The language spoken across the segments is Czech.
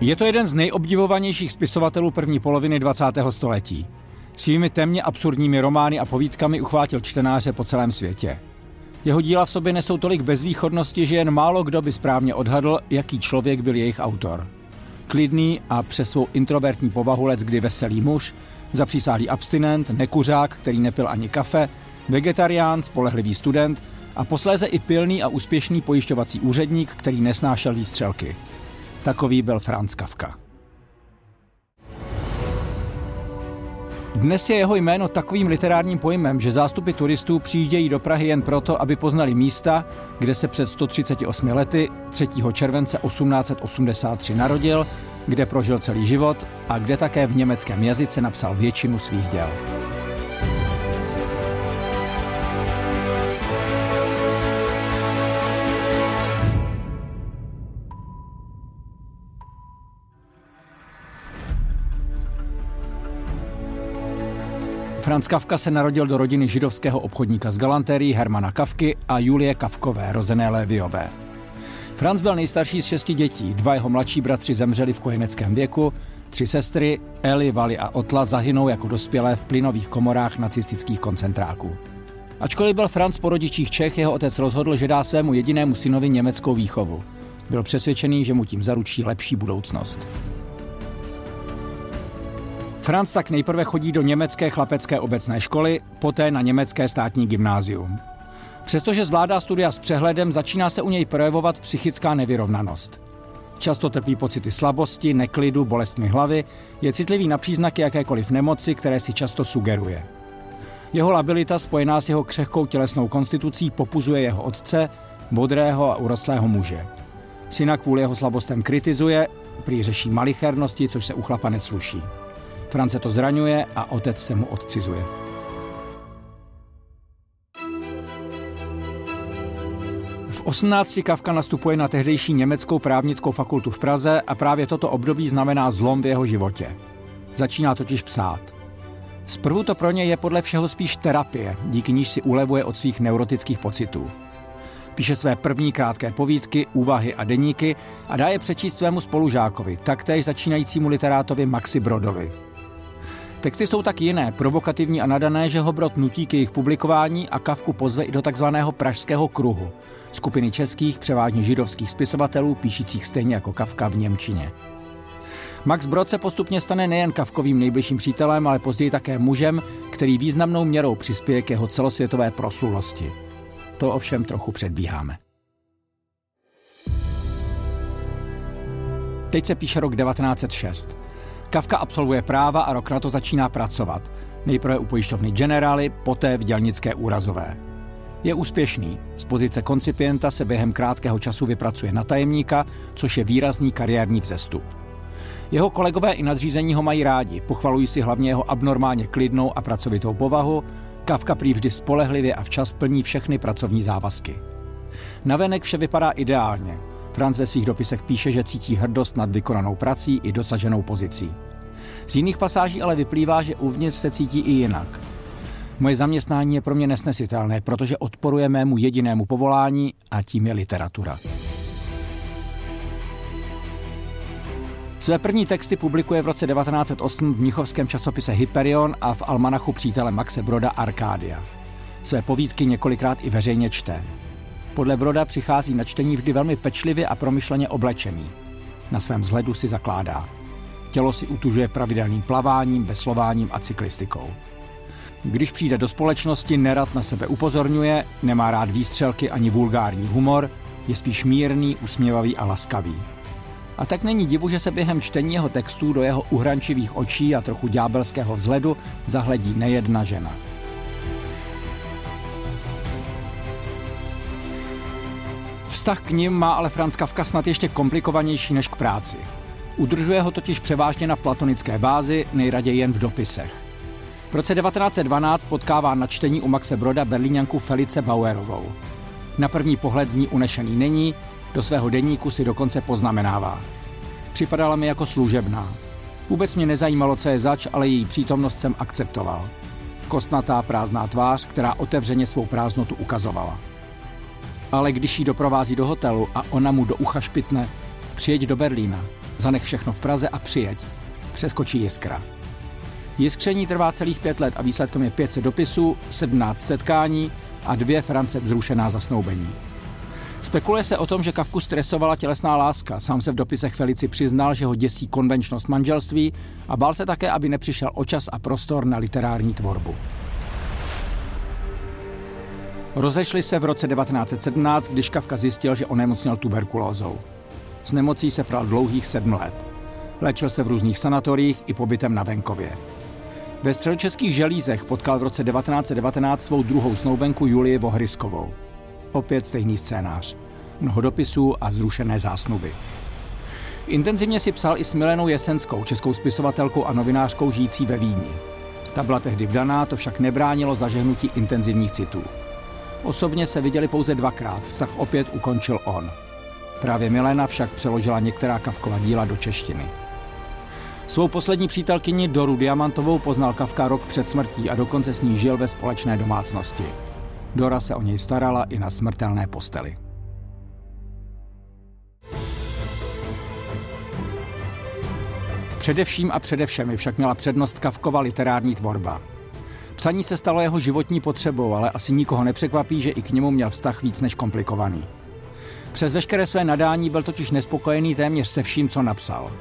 Je to jeden z nejobdivovanějších spisovatelů první poloviny 20. století. Svými temně absurdními romány a povídkami uchvátil čtenáře po celém světě. Jeho díla v sobě nesou tolik bezvýchodnosti, že jen málo kdo by správně odhadl, jaký člověk byl jejich autor. Klidný a přes svou introvertní povahu lec kdy veselý muž, zapřísáhlý abstinent, nekuřák, který nepil ani kafe, vegetarián, spolehlivý student a posléze i pilný a úspěšný pojišťovací úředník, který nesnášel výstřelky. Takový byl Franz Kafka. Dnes je jeho jméno takovým literárním pojmem, že zástupy turistů přijíždějí do Prahy jen proto, aby poznali místa, kde se před 138 lety 3. července 1883 narodil, kde prožil celý život a kde také v německém jazyce napsal většinu svých děl. Franz Kafka se narodil do rodiny židovského obchodníka z galanterii Hermana Kafky a Julie Kafkové, rozené Léviové. Franz byl nejstarší z šesti dětí, dva jeho mladší bratři zemřeli v kojeneckém věku, tři sestry, Eli, Vali a Otla, zahynou jako dospělé v plynových komorách nacistických koncentráků. Ačkoliv byl Franz po rodičích Čech, jeho otec rozhodl, že dá svému jedinému synovi německou výchovu. Byl přesvědčený, že mu tím zaručí lepší budoucnost. Franz tak nejprve chodí do německé chlapecké obecné školy, poté na německé státní gymnázium. Přestože zvládá studia s přehledem, začíná se u něj projevovat psychická nevyrovnanost. Často trpí pocity slabosti, neklidu, bolestmi hlavy, je citlivý na příznaky jakékoliv nemoci, které si často sugeruje. Jeho labilita spojená s jeho křehkou tělesnou konstitucí popuzuje jeho otce, bodrého a urostlého muže. Syna kvůli jeho slabostem kritizuje, prý řeší malichernosti, což se u chlapa nesluší. France to zraňuje a otec se mu odcizuje. V 18 Kavka nastupuje na tehdejší německou právnickou fakultu v Praze a právě toto období znamená zlom v jeho životě. Začíná totiž psát. Zprvu to pro ně je podle všeho spíš terapie, díky níž si ulevuje od svých neurotických pocitů. Píše své první krátké povídky, úvahy a deníky a dá je přečíst svému spolužákovi, taktéž začínajícímu literátovi Maxi Brodovi. Texty jsou tak jiné, provokativní a nadané, že ho Brod nutí k jejich publikování a Kavku pozve i do takzvaného Pražského kruhu, skupiny českých, převážně židovských spisovatelů, píšících stejně jako Kavka v Němčině. Max Brod se postupně stane nejen Kavkovým nejbližším přítelem, ale později také mužem, který významnou měrou přispěje k jeho celosvětové proslulosti. To ovšem trochu předbíháme. Teď se píše rok 1906. Kavka absolvuje práva a rok na to začíná pracovat. Nejprve u pojišťovny Generály, poté v dělnické úrazové. Je úspěšný. Z pozice koncipienta se během krátkého času vypracuje na tajemníka, což je výrazný kariérní vzestup. Jeho kolegové i nadřízení ho mají rádi, pochvalují si hlavně jeho abnormálně klidnou a pracovitou povahu, Kavka prý vždy spolehlivě a včas plní všechny pracovní závazky. Navenek vše vypadá ideálně. Franz ve svých dopisech píše, že cítí hrdost nad vykonanou prací i dosaženou pozicí. Z jiných pasáží ale vyplývá, že uvnitř se cítí i jinak. Moje zaměstnání je pro mě nesnesitelné, protože odporuje mému jedinému povolání a tím je literatura. Své první texty publikuje v roce 1908 v mnichovském časopise Hyperion a v almanachu přítele Maxe Broda Arkádia. Své povídky několikrát i veřejně čte. Podle Broda přichází na čtení vždy velmi pečlivě a promyšleně oblečený. Na svém vzhledu si zakládá. Tělo si utužuje pravidelným plaváním, veslováním a cyklistikou. Když přijde do společnosti, nerad na sebe upozorňuje, nemá rád výstřelky ani vulgární humor, je spíš mírný, usměvavý a laskavý. A tak není divu, že se během čtení jeho textů do jeho uhrančivých očí a trochu ďábelského vzhledu zahledí nejedna žena. Vztah k ním má ale Franz Kafka snad ještě komplikovanější než k práci. Udržuje ho totiž převážně na platonické bázi, nejraději jen v dopisech. V roce 1912 potkává na čtení u Maxe Broda berlíňanku Felice Bauerovou. Na první pohled z ní unešený není, do svého deníku si dokonce poznamenává. Připadala mi jako služebná. Vůbec mě nezajímalo, co je zač, ale její přítomnost jsem akceptoval. Kostnatá prázdná tvář, která otevřeně svou prázdnotu ukazovala. Ale když jí doprovází do hotelu a ona mu do ucha špitne, přijeď do Berlína, zanech všechno v Praze a přijeď. Přeskočí jiskra. Jiskření trvá celých pět let a výsledkem je 500 dopisů, 17 setkání a dvě France vzrušená zasnoubení. Spekuluje se o tom, že Kavku stresovala tělesná láska. Sám se v dopisech Felici přiznal, že ho děsí konvenčnost manželství a bál se také, aby nepřišel o čas a prostor na literární tvorbu. Rozešli se v roce 1917, když Kavka zjistil, že onemocněl tuberkulózou. S nemocí se pral dlouhých sedm let. Léčil se v různých sanatoriích i pobytem na venkově. Ve středočeských želízech potkal v roce 1919 svou druhou snoubenku Julii Vohryskovou. Opět stejný scénář. Mnoho dopisů a zrušené zásnuby. Intenzivně si psal i s Milenou Jesenskou, českou spisovatelkou a novinářkou žijící ve Vídni. Ta byla tehdy vdaná, to však nebránilo zažehnutí intenzivních citů. Osobně se viděli pouze dvakrát, vztah opět ukončil on. Právě Milena však přeložila některá Kavkova díla do češtiny. Svou poslední přítelkyni Doru Diamantovou poznal Kavka rok před smrtí a dokonce s ní žil ve společné domácnosti. Dora se o něj starala i na smrtelné posteli. Především a především však měla přednost Kavkova literární tvorba. Psaní se stalo jeho životní potřebou, ale asi nikoho nepřekvapí, že i k němu měl vztah víc než komplikovaný. Přes veškeré své nadání byl totiž nespokojený téměř se vším, co napsal.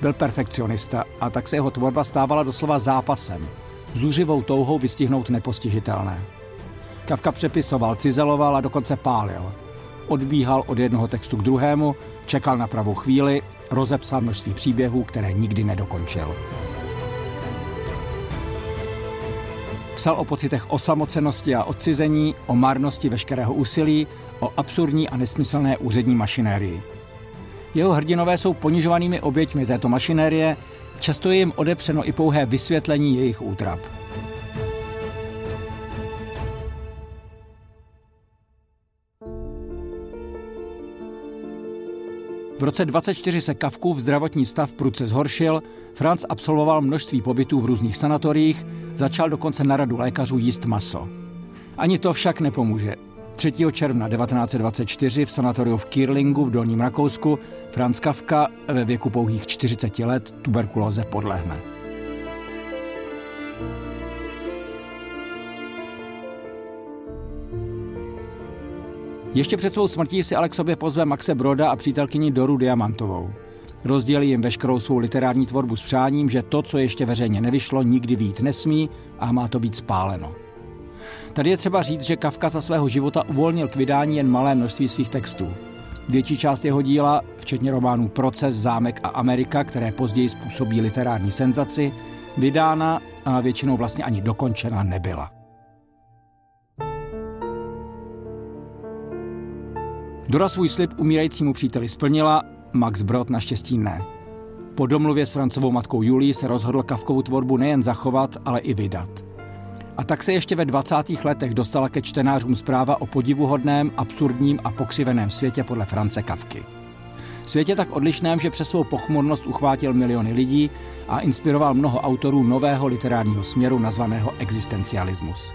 Byl perfekcionista a tak se jeho tvorba stávala doslova zápasem, zuřivou touhou vystihnout nepostižitelné. Kavka přepisoval, cizeloval a dokonce pálil. Odbíhal od jednoho textu k druhému, čekal na pravou chvíli, rozepsal množství příběhů, které nikdy nedokončil. Psal o pocitech osamocenosti a odcizení, o marnosti veškerého úsilí, o absurdní a nesmyslné úřední mašinérii. Jeho hrdinové jsou ponižovanými oběťmi této mašinérie, často je jim odepřeno i pouhé vysvětlení jejich útrap. V roce 24 se Kavkův zdravotní stav prudce zhoršil, Franz absolvoval množství pobytů v různých sanatoriích, začal dokonce na radu lékařů jíst maso. Ani to však nepomůže. 3. června 1924 v sanatoriu v Kirlingu v Dolním Rakousku Franz Kafka ve věku pouhých 40 let tuberkulóze podlehne. Ještě před svou smrtí si ale k sobě pozve Maxe Broda a přítelkyni Doru Diamantovou. Rozdělí jim veškerou svou literární tvorbu s přáním, že to, co ještě veřejně nevyšlo, nikdy vít nesmí a má to být spáleno. Tady je třeba říct, že Kafka za svého života uvolnil k vydání jen malé množství svých textů. Větší část jeho díla, včetně románů Proces, Zámek a Amerika, které později způsobí literární senzaci, vydána a většinou vlastně ani dokončena nebyla. Dora svůj slib umírajícímu příteli splnila, Max Brod naštěstí ne. Po domluvě s francovou matkou Julí se rozhodl Kavkovou tvorbu nejen zachovat, ale i vydat. A tak se ještě ve 20. letech dostala ke čtenářům zpráva o podivuhodném, absurdním a pokřiveném světě podle France Kavky. Světě tak odlišném, že přes svou pochmurnost uchvátil miliony lidí a inspiroval mnoho autorů nového literárního směru nazvaného existencialismus.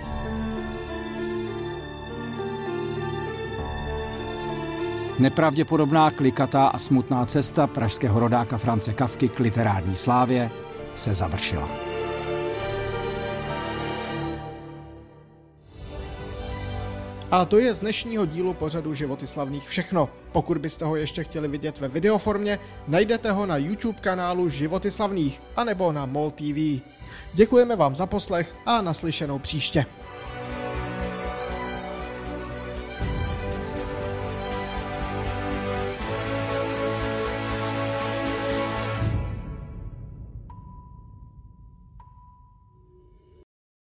Nepravděpodobná, klikatá a smutná cesta pražského rodáka France Kavky k literární slávě se završila. A to je z dnešního dílu pořadu Životy slavných všechno. Pokud byste ho ještě chtěli vidět ve videoformě, najdete ho na YouTube kanálu Životy slavných anebo na MOL TV. Děkujeme vám za poslech a naslyšenou příště.